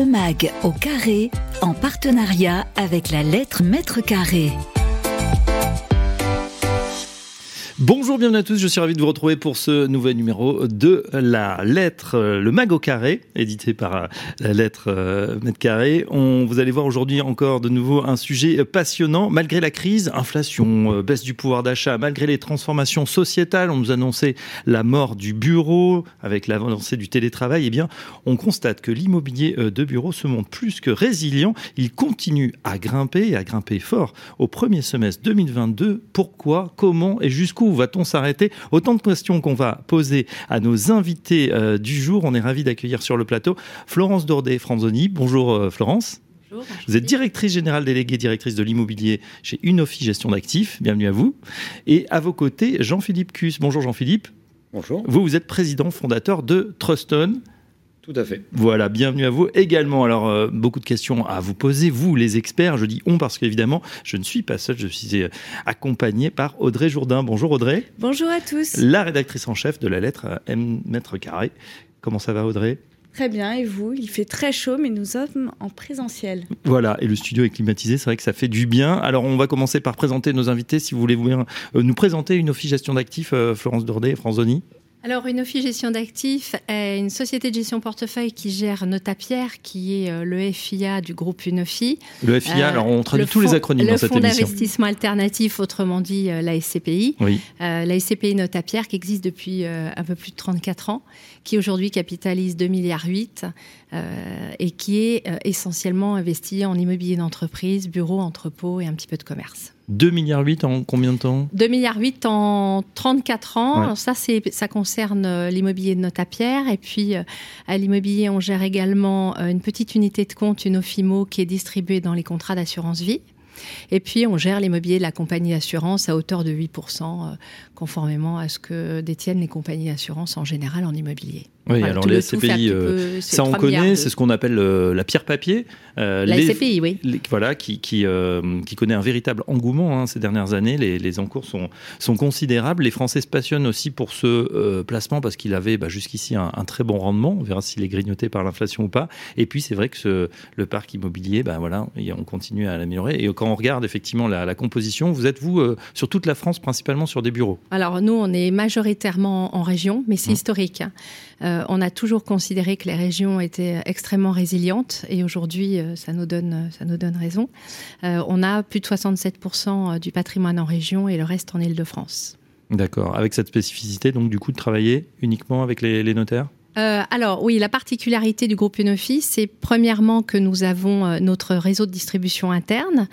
Le MAG au carré, en partenariat avec la lettre Mètre Carré. Bonjour, bienvenue à tous. Je suis ravi de vous retrouver pour ce nouvel numéro de la lettre, euh, le mag au carré, édité par euh, la lettre euh, mètre carré. On, vous allez voir aujourd'hui encore de nouveau un sujet passionnant. Malgré la crise, inflation, baisse du pouvoir d'achat, malgré les transformations sociétales, on nous annonçait la mort du bureau avec l'avancée du télétravail. Eh bien, on constate que l'immobilier de bureau se montre plus que résilient. Il continue à grimper et à grimper fort au premier semestre 2022. Pourquoi, comment? Et jusqu'où va-t-on s'arrêter? Autant de questions qu'on va poser à nos invités euh, du jour. On est ravi d'accueillir sur le plateau Florence Dordet-Franzoni. Bonjour euh, Florence. Bonjour, vous êtes directrice générale déléguée, directrice de l'immobilier chez Unofi Gestion d'Actifs. Bienvenue à vous. Et à vos côtés, Jean-Philippe Cus. Bonjour Jean-Philippe. Bonjour. Vous, vous êtes président fondateur de Truston. Tout à fait. Voilà, bienvenue à vous également. Alors, euh, beaucoup de questions à vous poser, vous les experts. Je dis on parce qu'évidemment, je ne suis pas seul, je suis euh, accompagné par Audrey Jourdain. Bonjour Audrey. Bonjour à tous. La rédactrice en chef de la lettre M mètre carré. Comment ça va Audrey? Très bien, et vous? Il fait très chaud, mais nous sommes en présentiel. Voilà, et le studio est climatisé, c'est vrai que ça fait du bien. Alors, on va commencer par présenter nos invités. Si vous voulez vous, euh, nous présenter une office gestion d'actifs, Florence Dordet et Franzoni. Alors, Unofi Gestion d'actifs est une société de gestion portefeuille qui gère Notapierre, qui est euh, le FIA du groupe Unofi. Le FIA, alors on traduit tous les acronymes dans cette émission. Le Fonds d'investissement alternatif, autrement dit euh, la SCPI. Oui. Euh, la SCPI Notapierre, qui existe depuis un peu plus de 34 ans, qui aujourd'hui capitalise 2 milliards 8 et qui est essentiellement investi en immobilier d'entreprise, bureaux, entrepôts et un petit peu de commerce. 2 milliards 8 en combien de temps? 2 milliards 8 en 34 ans. Ça, c'est, ça concerne euh, l'immobilier de Notapierre. Et puis, euh, à l'immobilier, on gère également euh, une petite unité de compte, une OFIMO, qui est distribuée dans les contrats d'assurance vie. Et puis, on gère l'immobilier de la compagnie d'assurance à hauteur de 8%, conformément à ce que détiennent les compagnies d'assurance en général en immobilier. Oui, alors les SCPI, euh, ça on connaît, c'est ce qu'on appelle euh, la pierre papier. Euh, la SCPI, oui. voilà, qui, qui, qui, connaît un véritable engouement hein, ces dernières années. Les, les, encours sont, sont considérables. Les Français se passionnent aussi pour ce placement parce qu'il avait bah, jusqu'ici un, très bon rendement. On verra s'il est grignoté par l'inflation ou pas. Et puis c'est vrai que ce, le parc immobilier, bah, voilà, on continue à l'améliorer. Et quand on regarde effectivement la, la composition, vous êtes vous sur toute la France, principalement sur des bureaux Alors nous, on est majoritairement en région, mais c'est mmh. historique. Hein. Euh, on a toujours considéré que les régions étaient extrêmement résilientes et aujourd'hui, euh, ça, nous donne, ça nous donne raison. Euh, on a plus de 67% du patrimoine en région et le reste en Ile-de-France. D'accord. Avec cette spécificité, donc, du coup, de travailler uniquement avec les notaires? Euh, alors oui, la particularité du groupe Unofi, c'est premièrement que nous avons euh, notre réseau de distribution interne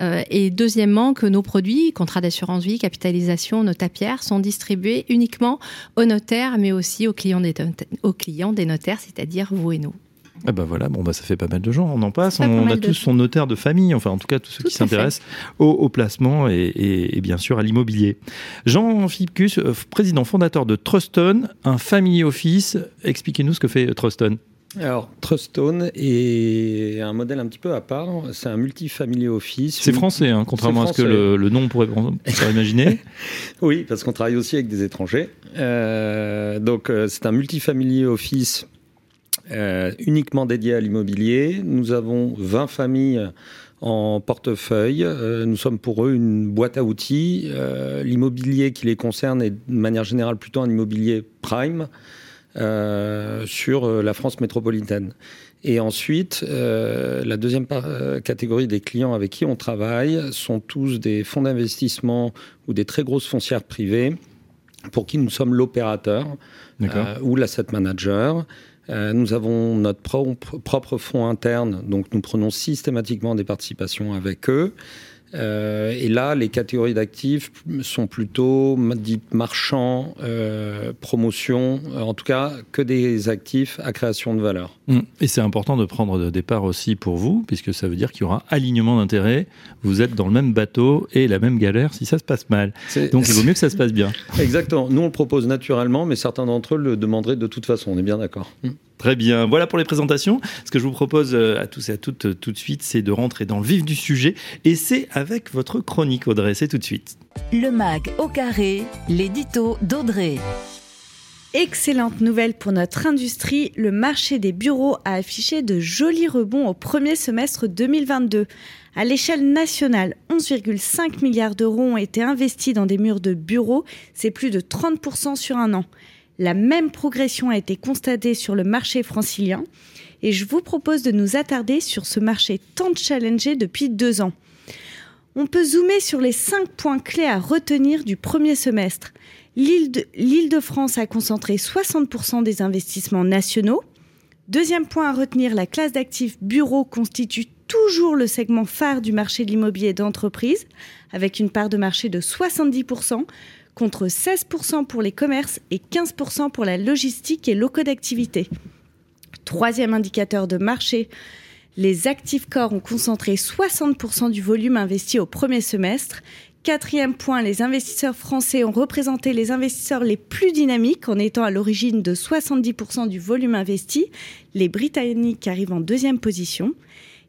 euh, et deuxièmement que nos produits, contrats d'assurance vie, capitalisation, notapierre, sont distribués uniquement aux notaires mais aussi aux clients des, aux clients des notaires, c'est-à-dire vous et nous. Ah bah voilà, bon bah ça fait pas mal de gens, on en passe, on, a tous son notaire de famille, enfin en tout cas tous ceux qui s'intéressent au, placement et, bien sûr à l'immobilier. Jean-Philippe Cus, euh, président fondateur de Trustone, un family office, expliquez-nous ce que fait Trustone. Alors, Trustone est un modèle un petit peu à part. C'est un multifamily office. C'est français, hein, contrairement à ce que le, nom pourrait, pourrait imaginer. oui, parce qu'on travaille aussi avec des étrangers. Euh, donc, euh, c'est un multifamily office euh, uniquement dédié à l'immobilier. Nous avons 20 familles en portefeuille. Euh, nous sommes pour eux une boîte à outils. Euh, l'immobilier qui les concerne est de manière générale plutôt un immobilier prime sur la France métropolitaine. Et ensuite, la deuxième catégorie des clients avec qui on travaille sont tous des fonds d'investissement ou des très grosses foncières privées pour qui nous sommes l'opérateur ou l'asset manager. Euh, nous avons notre propre fonds interne, donc nous prenons systématiquement des participations avec eux. Euh, et là, les catégories d'actifs sont plutôt dites marchands, euh, promotion, euh, en tout cas que des actifs à création de valeur. Mmh. Et c'est important de prendre de départ aussi pour vous, puisque ça veut dire qu'il y aura alignement d'intérêts. Vous êtes dans le même bateau et la même galère si ça se passe mal. Donc il vaut mieux que ça se passe bien. Exactement. Nous, on le propose naturellement, mais certains d'entre eux le demanderaient de toute façon. On est bien d'accord. Mmh. Très bien. Voilà pour les présentations. Ce que je vous propose euh, à tous et à toutes euh, tout de suite, c'est de rentrer dans le vif du sujet. Et c'est avec votre chronique, Audrey. C'est tout de suite. Le MAG au carré, l'édito d'Audrey. Excellente nouvelle pour notre industrie, le marché des bureaux a affiché de jolis rebonds au premier semestre 2022. À l'échelle nationale, 11,5 milliards d'euros ont été investis dans des murs de bureaux, c'est plus de 30% sur un an. La même progression a été constatée sur le marché francilien et je vous propose de nous attarder sur ce marché tant challengé depuis deux ans. On peut zoomer sur les cinq points clés à retenir du premier semestre. L'Île-de-France a concentré 60% des investissements nationaux. Deuxième point à retenir, la classe d'actifs bureaux constitue toujours le segment phare du marché de l'immobilier d'entreprise, avec une part de marché de 70%, contre 16% pour les commerces et 15% pour la logistique et locaux d'activité. Troisième indicateur de marché, les actifs corps ont concentré 60% du volume investi au premier semestre. Quatrième point, les investisseurs français ont représenté les investisseurs les plus dynamiques en étant à l'origine de 70% du volume investi. Les Britanniques arrivent en deuxième position.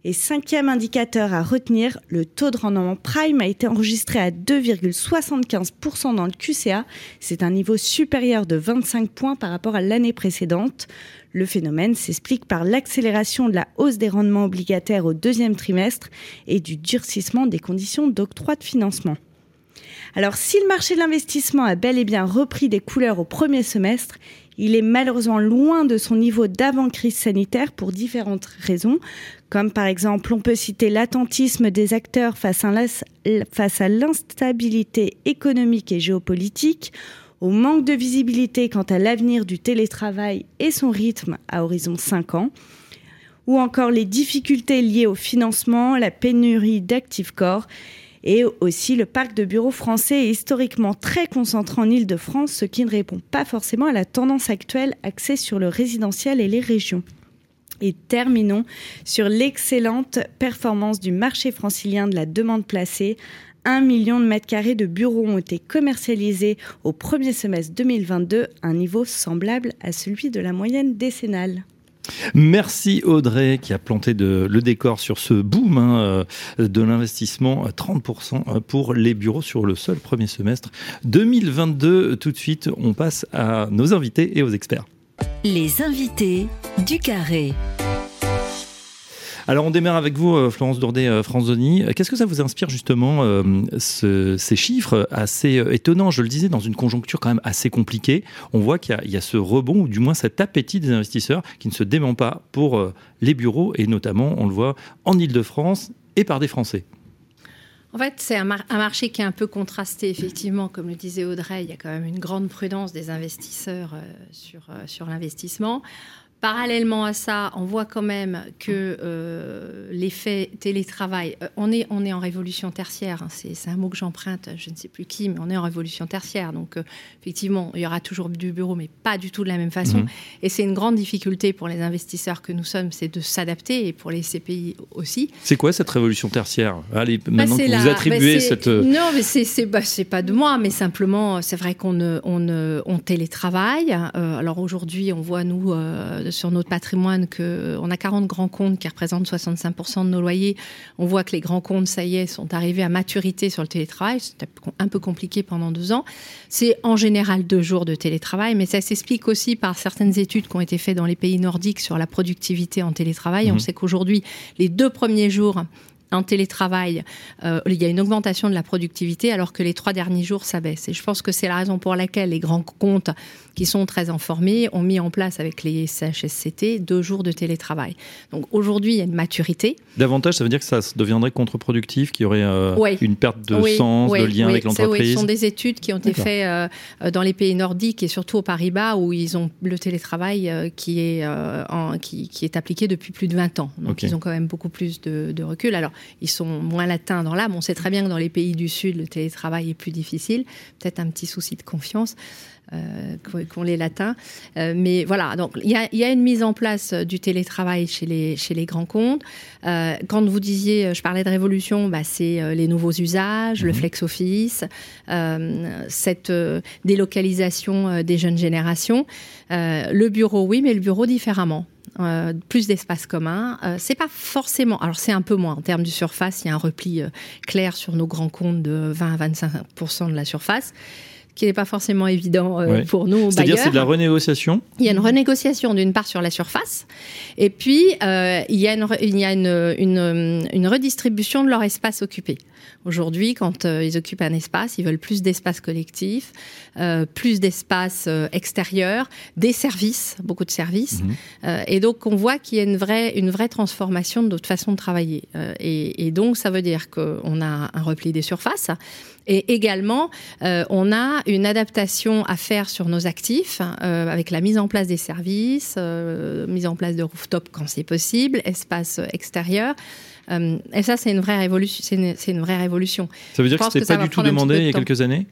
Et cinquième indicateur à retenir, le taux de rendement prime a été enregistré à 2,75% dans le QCA. C'est un niveau supérieur de 25 points par rapport à l'année précédente. Le phénomène s'explique par l'accélération de la hausse des rendements obligataires au deuxième trimestre et du durcissement des conditions d'octroi de financement. Alors si le marché de l'investissement a bel et bien repris des couleurs au premier semestre, il est malheureusement loin de son niveau d'avant-crise sanitaire pour différentes raisons, comme par exemple on peut citer l'attentisme des acteurs face à l'instabilité économique et géopolitique, au manque de visibilité quant à l'avenir du télétravail et son rythme à horizon 5 ans, ou encore les difficultés liées au financement, la pénurie d'actifs corps et aussi le parc de bureaux français est historiquement très concentré en Ile-de-France, ce qui ne répond pas forcément à la tendance actuelle axée sur le résidentiel et les régions. Et terminons sur l'excellente performance du marché francilien de la demande placée 1 million de mètres carrés de bureaux ont été commercialisés au premier semestre 2022, un niveau semblable à celui de la moyenne décennale. Merci Audrey qui a planté le décor sur ce boom hein, euh, de l'investissement 30% euh, pour les bureaux sur le seul premier semestre 2022. Tout de suite, on passe à nos invités et aux experts. Les invités du carré. Alors on démarre avec vous, euh, Florence Dordet, euh, Franzoni. Qu'est-ce que ça vous inspire justement euh, ces chiffres assez étonnants? Je le disais, dans une conjoncture quand même assez compliquée, on voit qu'il y, a ce rebond, ou du moins cet appétit des investisseurs qui ne se dément pas pour les bureaux, et notamment, on le voit, en Ile-de-France et par des Français. En fait, c'est un, marché qui est un peu contrasté, effectivement. Comme le disait Audrey, il y a quand même une grande prudence des investisseurs sur, sur l'investissement. Parallèlement à ça, on voit quand même que euh, l'effet télétravail, euh, on, est, on est en révolution tertiaire, hein, c'est un mot que j'emprunte, je ne sais plus qui, mais on est en révolution tertiaire. Donc euh, effectivement, il y aura toujours du bureau, mais pas du tout de la même façon. Mhm. Et c'est une grande difficulté pour les investisseurs que nous sommes, c'est de s'adapter, et pour les CPI aussi. C'est quoi cette révolution tertiaire? Allez, bah, maintenant que vous attribuez bah, cette... Non, mais c'est bah, pas de moi, mais simplement, c'est vrai qu'on on, on télétravaille. alors aujourd'hui, on voit, nous sur notre patrimoine qu'on a 40 grands comptes qui représentent 65% de nos loyers. On voit que les grands comptes, ça y est, sont arrivés à maturité sur le télétravail. C'était un peu compliqué pendant deux ans. C'est en général deux jours de télétravail, mais ça s'explique aussi par certaines études qui ont été faites dans les pays nordiques sur la productivité en télétravail. On mhm. sait qu'aujourd'hui, les deux premiers jours en télétravail, euh, il y a une augmentation de la productivité alors que les trois derniers jours, ça baisse. Et je pense que c'est la raison pour laquelle les grands comptes qui sont très informés ont mis en place avec les CHSCT deux jours de télétravail. Donc aujourd'hui, il y a une maturité. Davantage, ça veut dire que ça deviendrait contre-productif, qu'il y aurait euh, une perte de sens, de lien avec l'entreprise Ce sont des études qui ont été faites euh, dans les pays nordiques et surtout au Pays-Bas où ils ont le télétravail qui, est, en, qui, est appliqué depuis plus de 20 ans. Donc ils ont quand même beaucoup plus de, de recul. Alors ils sont moins latins dans l'âme. On sait très bien que dans les pays du Sud, le télétravail est plus difficile. Peut-être un petit souci de confiance. Euh, qu'ont les latins. Euh, mais voilà, donc il y a, une mise en place du télétravail chez les, chez les grands comptes. Euh, quand vous disiez, je parlais de révolution, bah, c'est les nouveaux usages, le mhm. flex office, cette délocalisation des jeunes générations. le bureau, oui, mais le bureau différemment. Euh, plus d'espace commun. Euh, c'est pas forcément, alors c'est un peu moins en termes de surface, il y a un repli euh, clair sur nos grands comptes de 20 à 25% de la surface. qui n'est pas forcément évident euh, pour nous. C'est-à-dire c'est de la renégociation? Il y a une renégociation d'une part sur la surface, et puis euh, il y a, une, il y a une, une, une, redistribution de leur espace occupé. Aujourd'hui, quand euh, ils occupent un espace, ils veulent plus d'espace collectif, euh, plus d'espace euh, extérieur, des services, beaucoup de services. Mhm. et donc, on voit qu'il y a une vraie, une vraie transformation de notre façon de travailler. Et, et, donc, ça veut dire qu'on a un repli des surfaces. Et également, on a une adaptation à faire sur nos actifs avec la mise en place des services, mise en place de rooftop quand c'est possible, espace extérieur. Euh, et ça, c'est une vraie révolution. C'est une, vraie révolution. Ça veut dire que c'était pas du tout demandé il y a quelques années?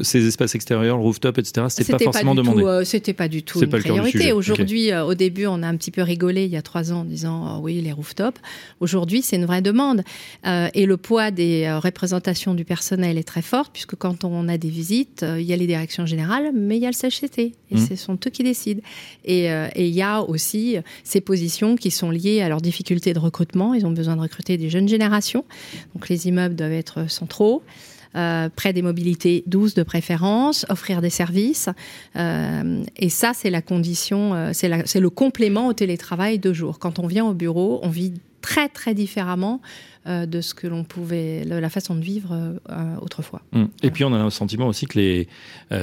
ces espaces extérieurs, le rooftop, etc. C'était pas forcément demandé. Euh, c'était pas du tout une priorité. Aujourd'hui, euh, au début, on a un petit peu rigolé il y a trois ans en disant oh oui les rooftops. Aujourd'hui, c'est une vraie demande et le poids des représentations du personnel est très fort puisque quand on a des visites, il y a les directions générales, mais il y a le CHCT et mmh. ce sont eux qui décident. Et il y a aussi ces positions qui sont liées à leurs difficultés de recrutement. Ils ont besoin de recruter des jeunes générations. Donc les immeubles doivent être centraux. Euh, près des mobilités douces de préférence, offrir des services. Euh, et ça, c'est la condition, euh, c'est le complément au télétravail de jour. Quand on vient au bureau, on vit très très différemment de ce que l'on pouvait, la façon de vivre autrefois. Mmh. Et puis on a un sentiment aussi que les,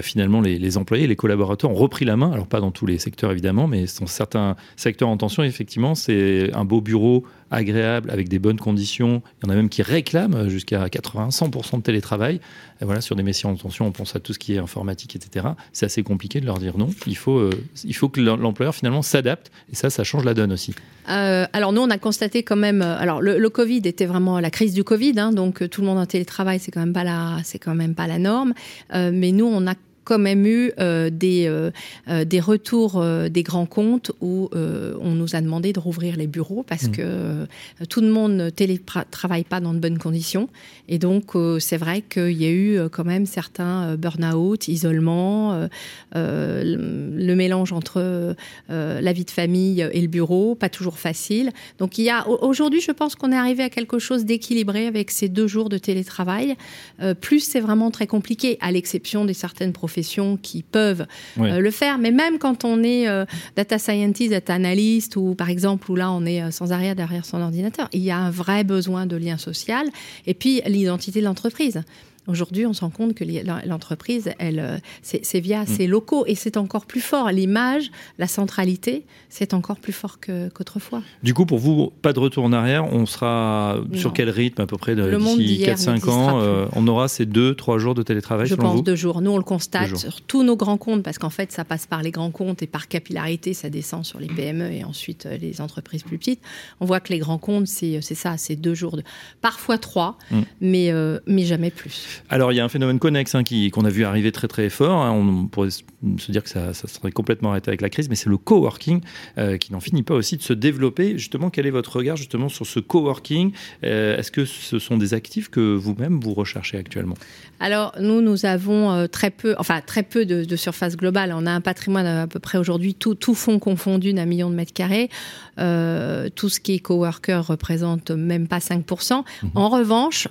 finalement les, employés, les collaborateurs ont repris la main, alors pas dans tous les secteurs évidemment, mais dans certains secteurs en tension, effectivement, c'est un beau bureau agréable, avec des bonnes conditions. Il y en a même qui réclament jusqu'à 80-100% de télétravail. Voilà, sur des métiers en tension, on pense à tout ce qui est informatique, etc. C'est assez compliqué de leur dire non. Il faut, il faut que l'employeur finalement s'adapte. Et ça, ça change la donne aussi. alors nous, on a constaté quand même. Alors le, Covid était vraiment la crise du Covid, hein, donc euh, tout le monde en télétravail, c'est quand même pas la, quand même pas la norme. Euh, mais nous, on a quand même eu euh, des, euh, euh, des retours des grands comptes où on nous a demandé de rouvrir les bureaux parce mmh. que tout le monde ne télétravaille pas dans de bonnes conditions. Et donc, c'est vrai qu'il y a eu quand même certains burn-out, isolement, le mélange entre la vie de famille et le bureau, pas toujours facile. Donc, il y a aujourd'hui, je pense qu'on est arrivé à quelque chose d'équilibré avec ces deux jours de télétravail. plus c'est vraiment très compliqué, à l'exception des certaines professions qui peuvent euh, le faire. Mais même quand on est euh, data scientist, data analyst, ou par exemple, où là on est euh, sans arrière derrière son ordinateur, il y a un vrai besoin de lien social. Et puis l'identité de l'entreprise. Aujourd'hui, on se rend compte que l'entreprise, elle, euh, c'est via mm. ses locaux et c'est encore plus fort. L'image, la centralité, c'est encore plus fort qu'autrefois. du coup, pour vous, pas de retour en arrière. On sera sur quel rythme à peu près d'ici 4-5 ans euh, On aura ces 2-3 jours de télétravail Je pense 2 jours. Nous, on le constate sur tous nos grands comptes parce qu'en fait, ça passe par les grands comptes et par capillarité, ça descend sur les PME et ensuite euh, les entreprises plus petites. On voit que les grands comptes, c'est ça, c'est 2 jours, de... parfois 3, mm. mais, mais jamais plus. Alors il y a un phénomène connexe hein, qu'on a vu arriver très très fort. Hein. On pourrait se dire que ça, serait complètement arrêté avec la crise, mais c'est le coworking euh, qui n'en finit pas aussi de se développer. Justement, quel est votre regard justement sur ce coworking euh, Est-ce que ce sont des actifs que vous-même vous recherchez actuellement? Alors nous, nous avons euh, très peu, enfin très peu de, surface globale. On a un patrimoine à, peu près aujourd'hui tout, tout fonds confondu d'un million de mètres carrés. tout ce qui est coworker représente même pas 5%. Mmh. En revanche,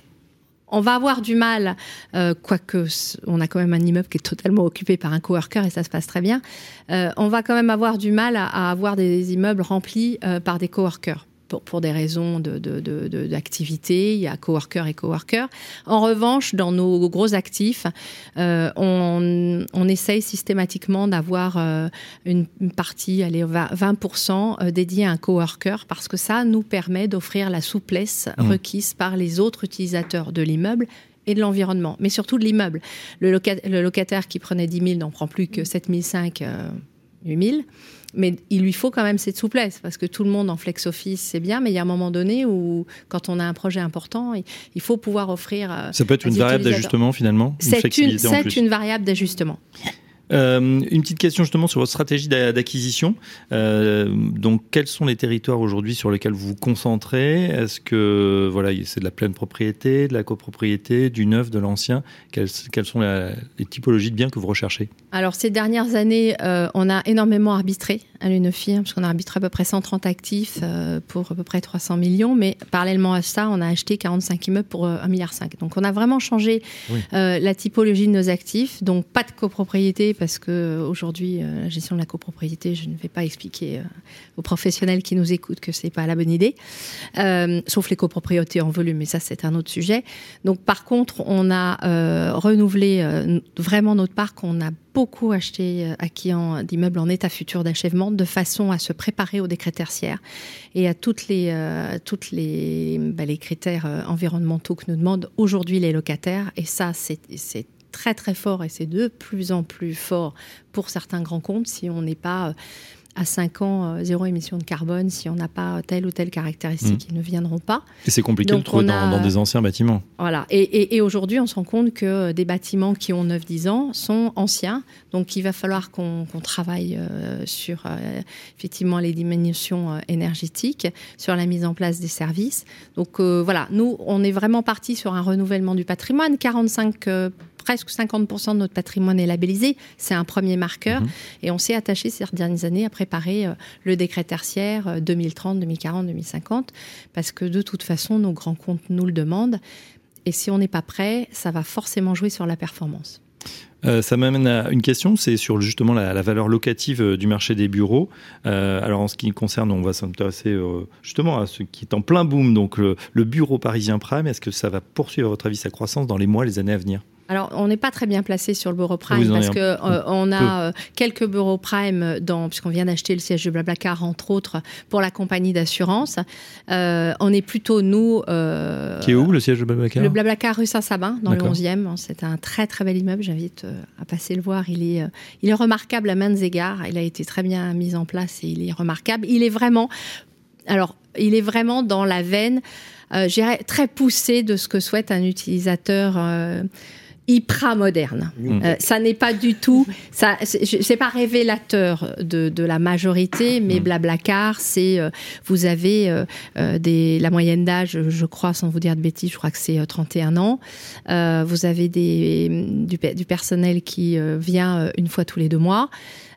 on va avoir du mal, euh, quoique on a quand même un immeuble qui est totalement occupé par un coworker et ça se passe très bien, euh, on va quand même avoir du mal à, avoir des immeubles remplis euh, par des coworkers pour, des raisons d'activité. De, il y a coworker et coworker. En revanche, dans nos gros actifs, euh, on, on, essaye systématiquement d'avoir euh, une, partie, allez, 20% euh, dédiée à un coworker parce que ça nous permet d'offrir la souplesse mmh. requise par les autres utilisateurs de l'immeuble et de l'environnement, mais surtout de l'immeuble. Le, le, locataire qui prenait 10 000 n'en prend plus que 7 500, 8 000. Mais il lui faut quand même cette souplesse, parce que tout le monde en flex office, c'est bien, mais il y a un moment donné où, quand on a un projet important, il faut pouvoir offrir. Ça peut être une variable d'ajustement finalement C'est une, une variable d'ajustement. Euh, une petite question justement sur votre stratégie d'acquisition. Euh, donc, quels sont les territoires aujourd'hui sur lesquels vous vous concentrez? Est-ce que voilà, c'est de la pleine propriété, de la copropriété, du neuf, de l'ancien? Quelles, sont les typologies de biens que vous recherchez? Alors, ces dernières années, euh, on a énormément arbitré à l'UNEFI, hein, parce qu'on a arbitré à peu près 130 actifs pour à peu près 300 millions. Mais parallèlement à ça, on a acheté 45 immeubles pour 1,5 milliard. Donc, on a vraiment changé la typologie de nos actifs. Donc, pas de copropriété parce que euh, aujourd'hui, euh, la gestion de la copropriété, je ne vais pas expliquer euh, aux professionnels qui nous écoutent que c'est pas la bonne idée, sauf les copropriétés en volume, mais ça c'est un autre sujet. Donc par contre, on a renouvelé vraiment notre parc, on a beaucoup acheté acquis d'immeubles en état futur d'achèvement de façon à se préparer au décret tertiaire et à toutes les, toutes les, bah, les critères environnementaux que nous demandent aujourd'hui les locataires. Et ça, c'est très très fort et c'est de plus en plus fort pour certains grands comptes si on n'est pas euh, à 5 ans, euh, zéro émission de carbone, si on n'a pas telle ou telle caractéristique, mmh. ils ne viendront pas. Et c'est compliqué de trouver dans, des anciens bâtiments. Voilà. Et, aujourd'hui, on se rend compte que des bâtiments qui ont 9-10 ans sont anciens. Donc, il va falloir qu'on travaille euh, sur effectivement les diminutions énergétiques, sur la mise en place des services. Donc, voilà, nous, on est vraiment parti sur un renouvellement du patrimoine. 45 presque 50% de notre patrimoine est labellisé. C'est un premier marqueur. Mhm. Et on s'est attaché ces dernières années à préparer euh, le décret tertiaire 2030, 2040, 2050, parce que de toute façon, nos grands comptes nous le demandent. Et si on n'est pas prêt, ça va forcément jouer sur la performance. Euh, ça m'amène à une question, c'est sur justement la, valeur locative euh, du marché des bureaux. alors en ce qui concerne, on va s'intéresser justement à ce qui est en plein boom, donc le, le bureau parisien Prime. Est-ce que ça va poursuivre à votre avis sa croissance dans les mois, les années à venir? Alors, on n'est pas très bien placé sur le bureau prime parce que euh, on a euh, quelques bureaux prime dans, puisqu'on vient d'acheter le siège de Blablacar entre autres pour la compagnie d'assurance. Euh, on est plutôt nous. Qui est où le siège de Blablacar Le Blablacar rue Saint-Sabin dans le 11e. C'est un très très bel immeuble. J'invite à passer le voir. Il est, il est remarquable à maintes égards. Il a été très bien mis en place et il est remarquable. Il est vraiment, alors, il est vraiment dans la veine. Euh, très poussée de ce que souhaite un utilisateur hyper moderne. Mmh. Euh, ça n'est pas du tout, ça, c'est pas révélateur de, de, la majorité, mais mmh. Blablacar, c'est, euh, vous avez euh, des, la moyenne d'âge, je crois, sans vous dire de bêtises, je crois que c'est 31 ans. vous avez des, du, du personnel qui vient une fois tous les deux mois.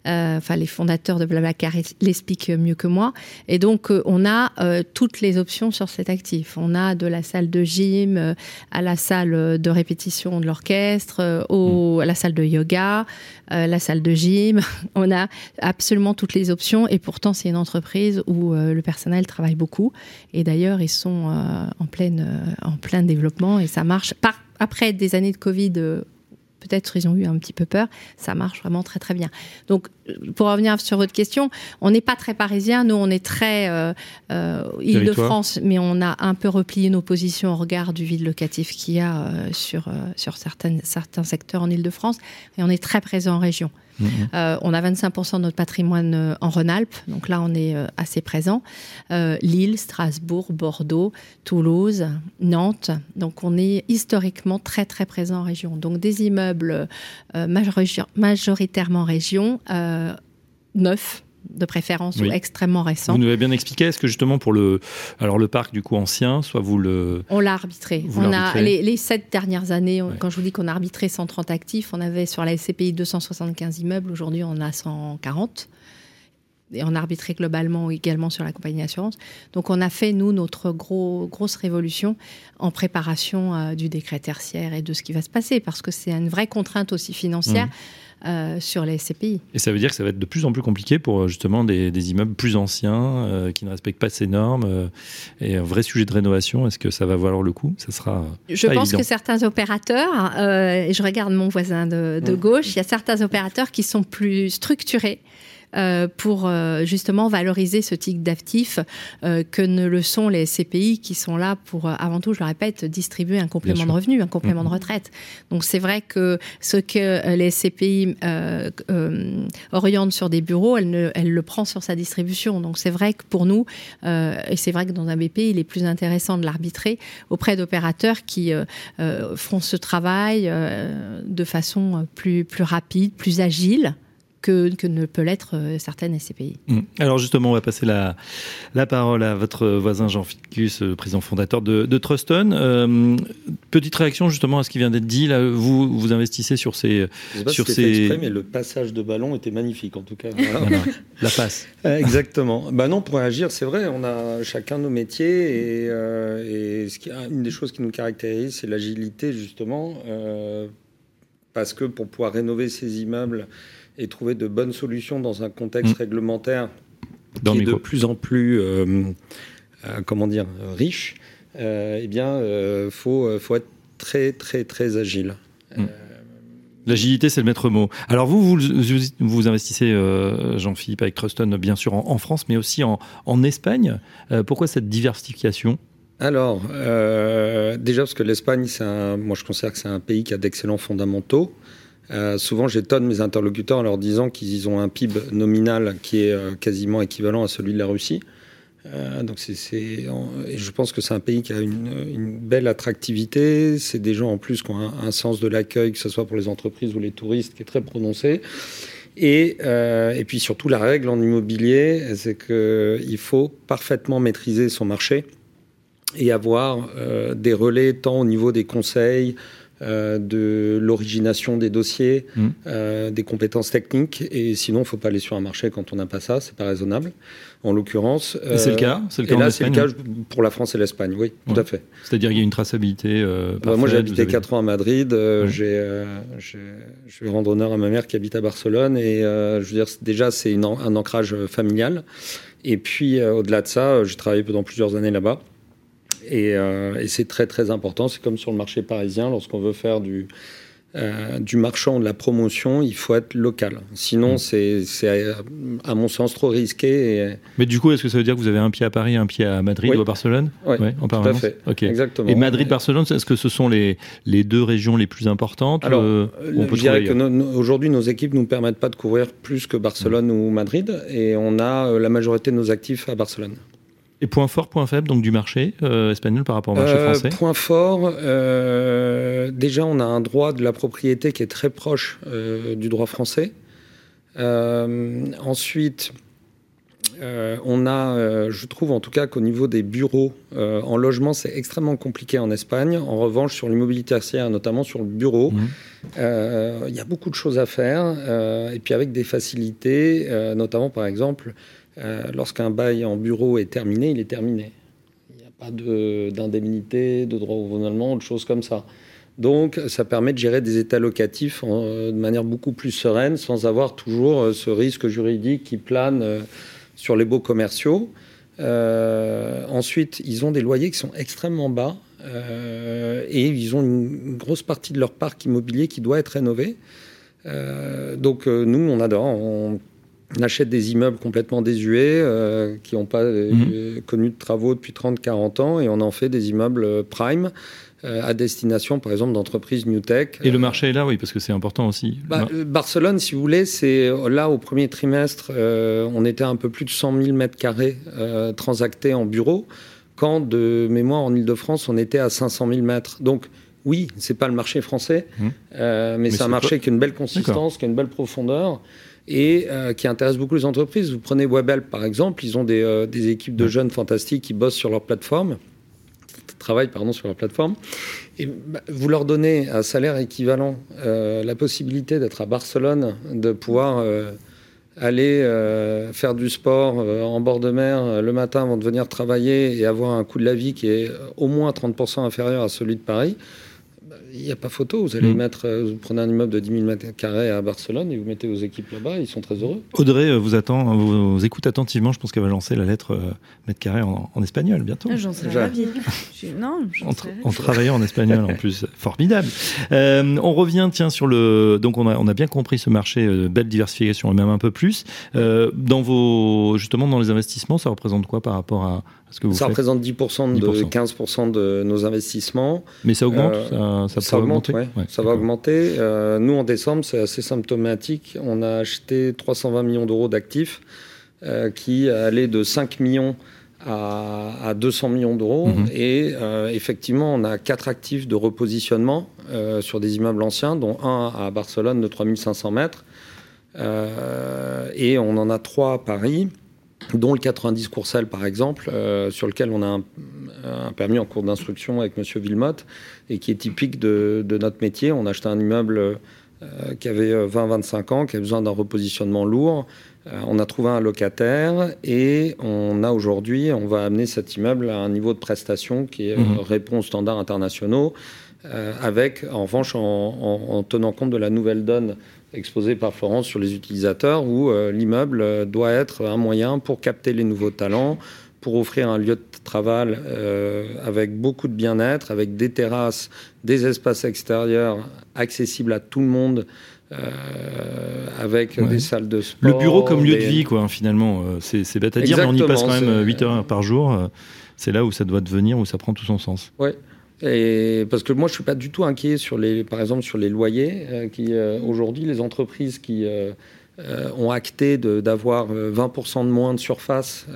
Euh, enfin les fondateurs de Blablacar l'expliquent mieux que moi. Et donc euh, on a euh, toutes les options sur cet actif. On a de la salle de gym à la salle de répétition de l'orchestre, au, à la salle de yoga, la salle de gym. On a absolument toutes les options. Et pourtant c'est une entreprise où le personnel travaille beaucoup. Et d'ailleurs ils sont en pleine en plein développement et ça marche. Par, après des années de Covid peut-être ils ont eu un petit peu peur. Ça marche vraiment très très bien. Donc pour revenir sur votre question, on n'est pas très parisien. Nous, on est très euh, euh Île-de-France, mais on a un peu replié nos positions au regard du vide locatif qu'il y a euh, sur, sur certaines, certains secteurs en Île-de-France. Et on est très présent en région. Mhm. Euh, on a 25% de notre patrimoine euh, en Rhône-Alpes, donc là on est euh, assez présent. Lille, Strasbourg, Bordeaux, Toulouse, Nantes. Donc on est historiquement très très présent en région. Donc des immeubles majoritairement en région, neufs de préférence ou extrêmement récent. Vous nous avez bien expliqué, est-ce que justement pour le, alors le parc du coup ancien, soit vous le... On l'a arbitré. on a les, sept dernières années, quand je vous dis qu'on a arbitré 130 actifs, on avait sur la SCPI 275 immeubles, aujourd'hui on a 140 et on a arbitré globalement également sur la compagnie d'assurance. Donc on a fait, nous, notre gros, grosse révolution en préparation euh, du décret tertiaire et de ce qui va se passer, parce que c'est une vraie contrainte aussi financière. Mmh. Euh, sur les SCPI. Et ça veut dire que ça va être de plus en plus compliqué pour euh, justement des, immeubles plus anciens qui ne respectent pas ces normes et un vrai sujet de rénovation. Est-ce que ça va valoir le coup? Ça sera. Je pense que certains opérateurs, et je regarde mon voisin de, de gauche, il y a certains opérateurs qui sont plus structurés euh, pour euh, justement valoriser ce type d'actifs euh, que ne le sont les SCPI qui sont là pour, avant tout, je le répète, distribuer un complément de revenu, un complément de mhm. retraite. Donc c'est vrai que ce que les SCPI orientent sur des bureaux, elle, ne, elle le prend sur sa distribution. Donc c'est vrai que pour nous, et c'est vrai que dans un BPI, il est plus intéressant de l'arbitrer auprès d'opérateurs qui font ce travail de façon plus, plus rapide, plus agile que, que ne peut l'être euh, certaines SCPI. Mmh. Alors justement, on va passer la, la parole à votre voisin Jean Ficus, euh, président fondateur de, de Truston. Euh, petite réaction justement à ce qui vient d'être dit. Là, vous, vous investissez sur ces... Je sais pas sur si ces... exprès, mais le passage de ballon était magnifique en tout cas. la passe. Exactement. Bah non, pour réagir, c'est vrai, on a chacun nos métiers et, euh, et ce qui, une des choses qui nous caractérise, c'est l'agilité justement. Euh, parce que pour pouvoir rénover ces immeubles et trouver de bonnes solutions dans un contexte mmh. réglementaire qui est de plus en plus, euh, euh, comment dire, riche, euh, eh bien, il faut, faut être très, très, très agile. Mmh. L'agilité, c'est le maître mot. Alors vous, vous, vous investissez, Jean-Philippe, avec Truston, bien sûr, en, en, France, mais aussi en, en Espagne. pourquoi cette diversification? Alors, euh, déjà parce que l'Espagne, moi je considère que c'est un pays qui a d'excellents fondamentaux. Euh, souvent, j'étonne mes interlocuteurs en leur disant qu'ils ont un PIB nominal qui est euh, quasiment équivalent à celui de la Russie. Euh, donc, je pense que c'est un pays qui a une, belle attractivité. C'est des gens en plus qui ont un, sens de l'accueil, que ce soit pour les entreprises ou les touristes, qui est très prononcé. Et, puis surtout, la règle en immobilier, c'est qu'il faut parfaitement maîtriser son marché et avoir des relais tant au niveau des conseils, euh, de l'origination des dossiers, mmh. euh, des compétences techniques. Et sinon, il ne faut pas aller sur un marché quand on n'a pas ça, c'est pas raisonnable. En l'occurrence. Euh, c'est le cas C'est le cas, et là, c'est le cas pour la France et l'Espagne, oui, tout à fait. C'est-à-dire qu'il y a une traçabilité. Ouais, moi, j'ai habité avez... 4 ans à Madrid. Ouais. J'ai, je vais rendre honneur à ma mère qui habite à Barcelone. Et je veux dire, déjà, c'est un ancrage familial. Et puis, au-delà de ça, j'ai travaillé pendant plusieurs années là-bas. Et, euh, et c'est très très important. C'est comme sur le marché parisien, lorsqu'on veut faire du, euh, du marchand, de la promotion, il faut être local. Sinon, mmh. c'est à mon sens trop risqué. Et... Mais du coup, est-ce que ça veut dire que vous avez un pied à Paris, un pied à Madrid oui. ou à Barcelone? Oui, ouais, en tout à fait. Okay. Exactement. Et Madrid-Barcelone, est-ce que ce sont les, les deux régions les plus importantes Alors, euh, on peut je dirais que no, no, aujourd'hui, nos équipes ne nous permettent pas de couvrir plus que Barcelone mmh. ou Madrid, et on a euh, la majorité de nos actifs à Barcelone. Et point fort, point faible donc du marché euh, espagnol par rapport au marché euh, français Point fort, euh, déjà on a un droit de la propriété qui est très proche du droit français. Ensuite, on a, je trouve en tout cas qu'au niveau des bureaux en logement, c'est extrêmement compliqué en Espagne. En revanche, sur l'immobilier tertiaire, notamment sur le bureau, mmh. il y a beaucoup de choses à faire. et puis avec des facilités, notamment par exemple euh, lorsqu'un bail en bureau est terminé, il est terminé. Il n'y a pas d'indemnité, de, droit au renouvellement, de choses comme ça. Donc, ça permet de gérer des états locatifs en, de manière beaucoup plus sereine, sans avoir toujours euh, ce risque juridique qui plane euh, sur les baux commerciaux. Euh, ensuite, ils ont des loyers qui sont extrêmement bas euh, et ils ont une, grosse partie de leur parc immobilier qui doit être rénové. Euh, donc, nous, on adore. On achète des immeubles complètement désuets, euh, qui n'ont pas mmh. connu de travaux depuis 30-40 ans, et on en fait des immeubles euh, prime euh, à destination, par exemple, d'entreprises New Tech. Et le marché est là, oui, parce que c'est important aussi. Bah. Barcelone, si vous voulez, c'est là au premier trimestre, euh, on était à un peu plus de 100 000 mètres carrés euh, transactés en bureau, quand de mémoire en Ile-de-France, on était à 500 000 mètres. Donc oui, c'est pas le marché français, mmh. mais, mais c'est un marché qui a une belle consistance, qui a une belle profondeur et euh, qui intéresse beaucoup les entreprises. Vous prenez Webhelp par exemple, ils ont des, euh, des équipes de jeunes fantastiques qui bossent sur leur plateforme, travaillent pardon sur leur plateforme, et bah, vous leur donnez un salaire équivalent, euh, la possibilité d'être à Barcelone, de pouvoir euh, aller euh, faire du sport en bord de mer le matin avant de venir travailler et avoir un coût de la vie qui est au moins 30% inférieur à celui de Paris il n'y a pas photo. Vous allez mm. mettre, euh, vous prenez un immeuble de 10 000 mètres carrés à Barcelone et vous mettez vos équipes là-bas, ils sont très heureux. Audrey vous attend, vous, écoute attentivement. Je pense qu'elle va lancer la lettre euh, mètre carré en, espagnol bientôt. Ah, j'en serais ravie. non, en, travaillant en espagnol en plus, formidable. Euh, on revient, tiens, sur le. Donc on a, on a bien compris ce marché, belle diversification et même un peu plus. dans vos, justement, dans les investissements, ça représente quoi par rapport à ça représente 10%, de 15% de nos investissements. Mais ça augmente euh, Ça, ça, augmente, ouais, ça va augmenter. Euh, nous, en décembre, c'est assez symptomatique. On a acheté 320 millions d'euros d'actifs euh, qui allaient de 5 millions à, 200 millions d'euros. Mhm. Et effectivement, on a quatre actifs de repositionnement sur des immeubles anciens, dont un à Barcelone de 3500 mètres. et on en a trois à Paris dont le 90 Courcelles par exemple, euh, sur lequel on a un, permis en cours d'instruction avec Monsieur Villemotte et qui est typique de, notre métier. On a acheté un immeuble euh, qui avait 20-25 ans, qui avait besoin d'un repositionnement lourd. Euh, on a trouvé un locataire et on a aujourd'hui, on va amener cet immeuble à un niveau de prestation qui mmh. répond aux standards internationaux, avec en revanche en tenant compte de la nouvelle donne exposé par Florence sur les utilisateurs, où euh, l'immeuble euh, doit être un moyen pour capter les nouveaux talents, pour offrir un lieu de travail euh, avec beaucoup de bien-être, avec des terrasses, des espaces extérieurs accessibles à tout le monde. avec des salles de sport. Le bureau comme lieu de vie, quoi, finalement. c'est bête à dire, mais on y passe quand même 8 heures par jour. c'est là où ça doit devenir, où ça prend tout son sens. Oui, et parce que moi, je suis pas du tout inquiet sur les, par exemple, sur les loyers. Euh, qui euh, aujourd'hui, les entreprises qui euh, ont acté d'avoir 20% de moins de surface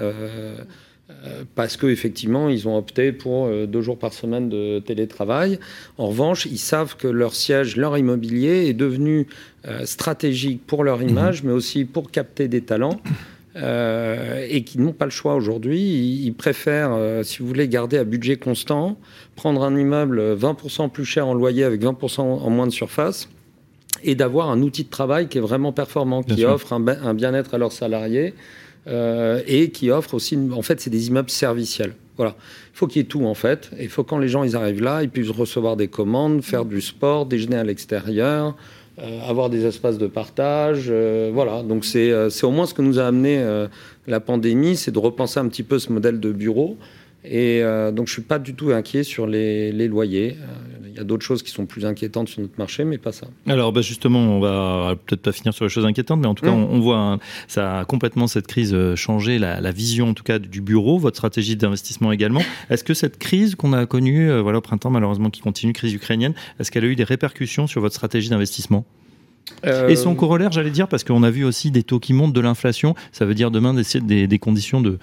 parce qu'effectivement, ils ont opté pour deux jours par semaine de télétravail. En revanche, ils savent que leur siège, leur immobilier est devenu stratégique pour leur image, mais aussi pour capter des talents. Euh, et qui n'ont pas le choix aujourd'hui. Ils, préfèrent, euh, si vous voulez, garder à budget constant, prendre un immeuble 20% plus cher en loyer avec 20% en moins de surface et d'avoir un outil de travail qui est vraiment performant, qui offre un, bien-être à leurs salariés euh, et qui offre aussi, en fait, c'est des immeubles serviciels. Voilà. Il faut qu'il y ait tout, en fait. Il faut quand les gens ils arrivent là, ils puissent recevoir des commandes, faire du sport, déjeuner à l'extérieur, avoir des espaces de partage. Euh, voilà, donc euh, c'est au moins ce que nous a amené la pandémie, c'est de repenser un petit peu ce modèle de bureau. Et donc je suis pas du tout inquiet sur les, les loyers. Il y a d'autres choses qui sont plus inquiétantes sur notre marché, mais pas ça. Alors bah justement, on va peut-être pas finir sur les choses inquiétantes, mais en tout cas, mmh. on, voit ça a complètement cette crise changé la, la, vision en tout cas du bureau, votre stratégie d'investissement également. Est-ce que cette crise qu'on a connue, voilà au printemps malheureusement qui continue, crise ukrainienne, est-ce qu'elle a eu des répercussions sur votre stratégie d'investissement? Euh, Et son corollaire, j'allais dire, parce qu'on a vu aussi des taux qui montent, de l'inflation, ça veut dire demain des, des conditions de,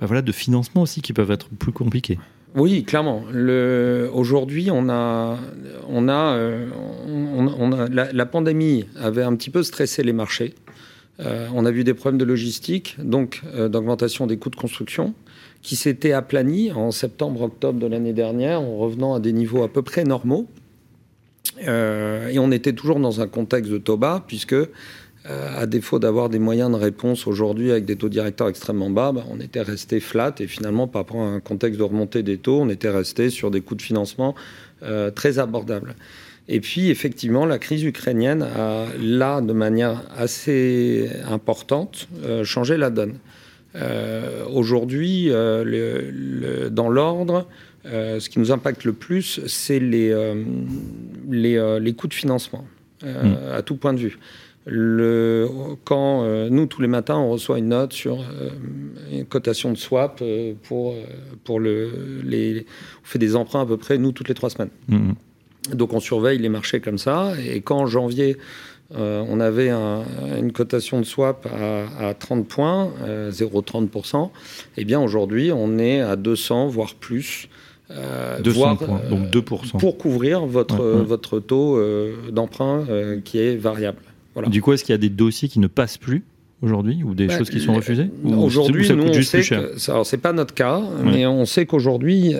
bah voilà, de financement aussi qui peuvent être plus compliquées. Oui, clairement. Aujourd'hui, on a, euh, la, pandémie avait un petit peu stressé les marchés. Euh, on a vu des problèmes de logistique, donc d'augmentation des coûts de construction, qui s'étaient aplanis en septembre-octobre de l'année dernière, en revenant à des niveaux à peu près normaux. Euh, et on était toujours dans un contexte de taux bas, puisque euh, à défaut d'avoir des moyens de réponse aujourd'hui avec des taux directeurs extrêmement bas, bah, on était resté flat et finalement par rapport à un contexte de remontée des taux, on était resté sur des coûts de financement euh, très abordables. Et puis effectivement, la crise ukrainienne a là, de manière assez importante, changé la donne. aujourd'hui, dans l'ordre, euh, ce qui nous impacte le plus, c'est les, euh, euh, les, coûts de financement, hmm. à tout point de vue. Le, quand nous, tous les matins, on reçoit une note sur une cotation de swap pour, pour le, les. On fait des emprunts à peu près, nous, toutes les trois semaines. Hmm. Donc on surveille les marchés comme ça. Et quand en janvier, on avait une cotation de swap à, à 30 points, 0,30%, eh bien aujourd'hui, on est à 200, voire plus. Euh, donc 2%. Pour couvrir votre, votre taux euh, d'emprunt euh, qui est variable. Voilà. Du coup, est-ce qu'il y a des dossiers qui ne passent plus aujourd'hui ou des bah, choses qui sont refusées Aujourd'hui, nous, on sait que, alors c'est pas notre cas, mais on sait qu'aujourd'hui,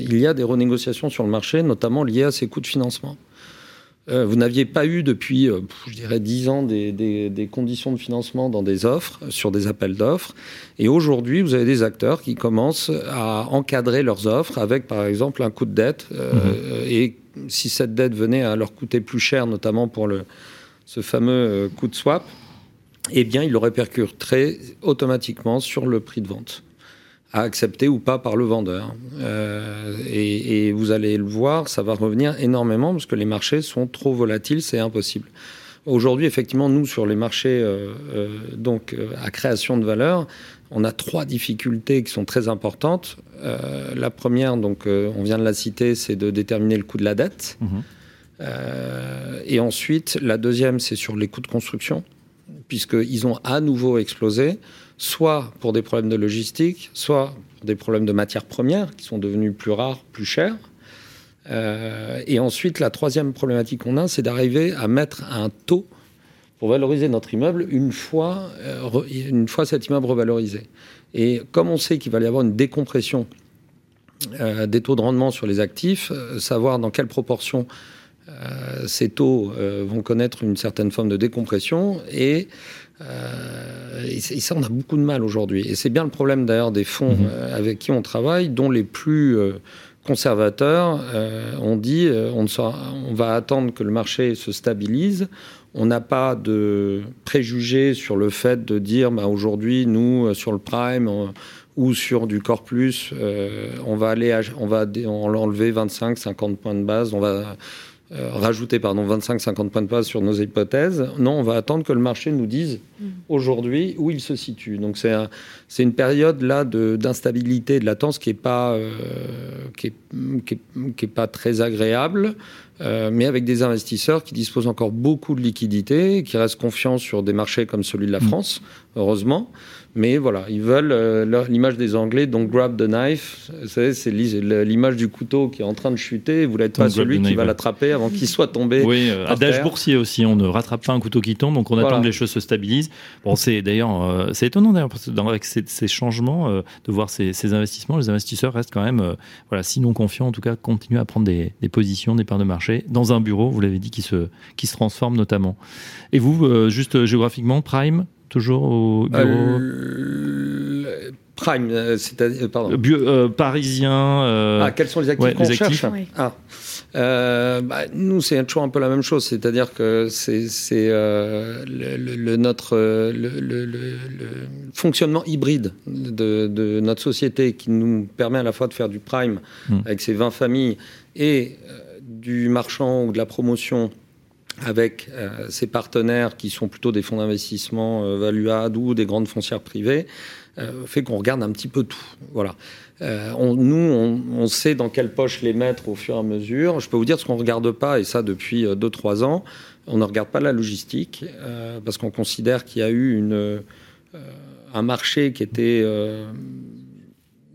il y a des renégociations sur le marché, notamment liées à ces coûts de financement. Euh, vous n'aviez pas eu depuis, euh, je dirais, 10 ans des, des, conditions de financement dans des offres, sur des appels d'offres. Et aujourd'hui, vous avez des acteurs qui commencent à encadrer leurs offres avec, par exemple, un coût de dette. Euh, mhm. Et si cette dette venait à leur coûter plus cher, notamment pour le, ce fameux coût de swap, eh bien, ils le répercuteraient automatiquement sur le prix de vente à accepter ou pas par le vendeur. Euh, et, vous allez le voir, ça va revenir énormément parce que les marchés sont trop volatiles, c'est impossible. Aujourd'hui, effectivement, nous, sur les marchés euh, euh, donc à création de valeur, on a trois difficultés qui sont très importantes. la première, donc, on vient de la citer, c'est de déterminer le coût de la dette. Mmh. Et ensuite, la deuxième, c'est sur les coûts de construction, puisqu'ils ont à nouveau explosé soit pour des problèmes de logistique, soit pour des problèmes de matières premières qui sont devenus plus rares, plus chers. Euh, et ensuite, la troisième problématique qu'on a, c'est d'arriver à mettre un taux pour valoriser notre immeuble une fois, euh, une fois cet immeuble revalorisé. Et comme on sait qu'il va y avoir une décompression euh, des taux de rendement sur les actifs, savoir dans quelle proportion ces taux vont connaître une certaine forme de décompression et euh, et, ça, on a beaucoup de mal aujourd'hui. Et c'est bien le problème d'ailleurs des fonds mhm. euh, avec qui on travaille, dont les plus euh, conservateurs ont dit on, on va attendre que le marché se stabilise. On n'a pas de préjugés sur le fait de dire bah, aujourd'hui, nous, sur le prime, ou sur du corps plus, on va aller, on va enlever 25, 50 points de base, on va euh, rajouter pardon 25-50 points de base sur nos hypothèses. Non, on va attendre que le marché nous dise mm. aujourd'hui où il se situe. Donc c'est c'est une période là d'instabilité, de, latence qui est pas euh, qui, est, qui, est, pas très agréable. Euh, mais avec des investisseurs qui disposent encore beaucoup de liquidités, qui restent confiants sur des marchés comme celui de la mm. France, heureusement. Mais voilà, ils veulent euh, l'image des Anglais, donc grab the knife. C'est l'image du couteau qui est en train de chuter. Vous n'êtes pas celui qui va l'attraper avant qu'il soit tombé. Oui, euh, adage boursier aussi. On ne rattrape pas un couteau qui tombe, donc on attend que les choses se stabilisent. Bon, c'est d'ailleurs, euh, c'est étonnant d'ailleurs avec ces, ces changements de voir ces, ces, investissements, les investisseurs restent quand même, voilà, sinon confiants, en tout cas, continuent à prendre des, des, positions, des parts de marché dans un bureau. Vous l'avez dit, qui se qui se transforme notamment. Et vous, juste géographiquement, Prime, toujours au bureau euh, Prime, euh, c'est-à-dire, pardon. Euh, parisien. ah, quels sont les actifs qu'on cherche ah. bah, Nous, c'est toujours un peu la même chose, c'est-à-dire que c'est le, notre le, fonctionnement hybride de, notre société qui nous permet à la fois de faire du prime hmm. avec ses 20 familles et du marchand ou de la promotion avec euh, ses partenaires qui sont plutôt des fonds d'investissement euh, valuables ou des grandes foncières privées, euh, fait qu'on regarde un petit peu tout. Voilà. On, nous, on, sait dans quelle poche les mettre au fur et à mesure. Je peux vous dire ce qu'on ne regarde pas, et ça depuis 2-3 ans, on ne regarde pas la logistique, parce qu'on considère qu'il y a eu une, un marché qui était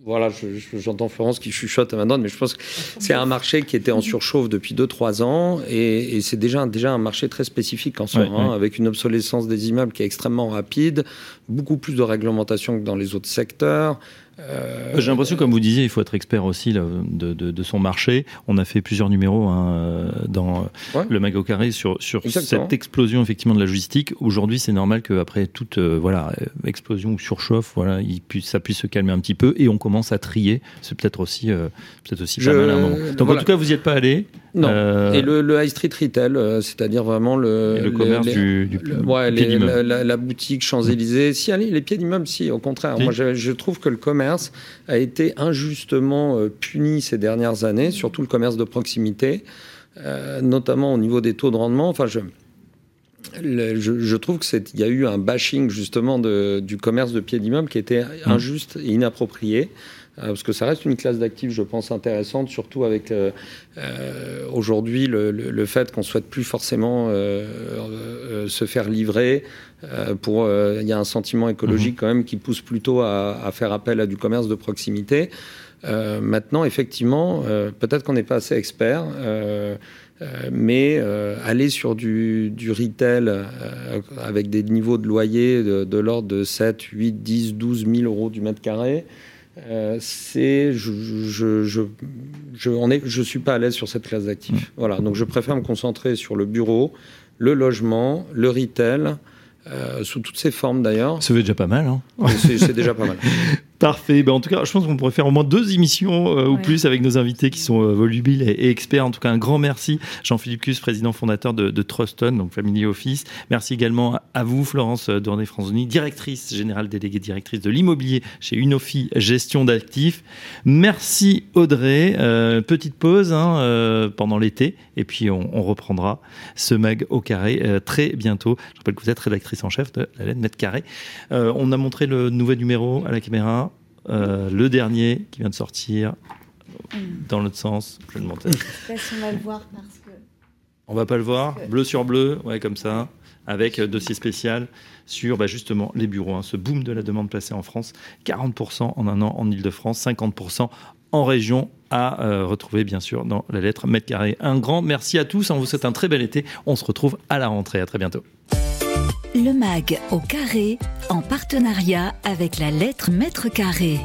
voilà, j'entends Florence qui chuchote maintenant, mais je pense que c'est un marché qui était en surchauffe depuis 2-3 ans et, c'est déjà, déjà un marché très spécifique en moment, avec une obsolescence des immeubles qui est extrêmement rapide, beaucoup plus de réglementation que dans les autres secteurs. Euh, J'ai l'impression, comme vous disiez, il faut être expert aussi de, son marché. On a fait plusieurs numéros hein, euh, dans le Mago Carré sur, sur cette explosion effectivement de la logistique. Aujourd'hui, c'est normal qu'après toute euh, voilà explosion ou surchauffe, voilà, il puisse, ça puisse se calmer un petit peu et on commence à trier. C'est peut-être aussi, peut-être aussi pas mal à un moment. Donc en tout cas, vous n'y êtes pas allé. Non. Et le, high street retail, c'est-à-dire vraiment le, le commerce du, du, ouais, la, boutique Champs Élysées. Si allez, les pieds d'immeuble, si. Au contraire, moi je, je trouve que le commerce a été injustement euh, puni ces dernières années, surtout le commerce de proximité, euh, notamment au niveau des taux de rendement. Enfin, je, je, trouve qu'il y a eu un bashing justement du commerce de pied d'immeuble qui était mmh. injuste et inapproprié. Euh, parce que ça reste une classe d'actifs, je pense, intéressante, surtout avec euh, euh, aujourd'hui le, fait qu'on souhaite plus forcément se faire livrer. pour, il y a un sentiment écologique mmh. quand même qui pousse plutôt à, faire appel à du commerce de proximité. maintenant, effectivement, peut-être qu'on n'est pas assez expert. mais aller sur du, retail avec des niveaux de loyer de, de l'ordre de 7, 8, 10, 12 000 euros du mètre carré, euh, c'est je je, je, je, on est, je suis pas à l'aise sur cette classe d'actifs. Mmh. Voilà, donc je préfère me concentrer sur le bureau, le logement, le retail, euh, sous toutes ses formes d'ailleurs. Ça fait déjà pas mal. Hein c'est déjà pas mal. Parfait. Ben, en tout cas, je pense qu'on pourrait faire au moins deux émissions euh, ou plus avec nos invités qui sont euh, volubiles et, experts. En tout cas, un grand merci, Jean-Philippe Cus, président fondateur de, de, Truston, donc Family Office. Merci également à vous, Florence euh, Dorné-Franzoni, directrice générale déléguée directrice de l'immobilier chez Unofi Gestion d'actifs. Merci Audrey. Euh, petite pause hein, euh, pendant l'été et puis on, on, reprendra ce mag au carré très bientôt. Je rappelle que vous êtes rédactrice en chef de la lettre Mètre Carré. on a montré le nouvel numéro à la caméra. Euh, le dernier qui vient de sortir dans l'autre sens. Je le monter. on va le voir parce que. On va pas le voir. Bleu sur bleu, ouais, comme ça, avec dossier spécial sur bah, justement les bureaux. Hein, ce boom de la demande placée en France, 40% en un an en Ile-de-France, 50% en région à euh, retrouver bien sûr dans la lettre mètre carré. Un grand merci à tous, on vous souhaite un très bel été. On se retrouve à la rentrée. À très bientôt. Le MAG au carré, en partenariat avec la lettre mètre carré.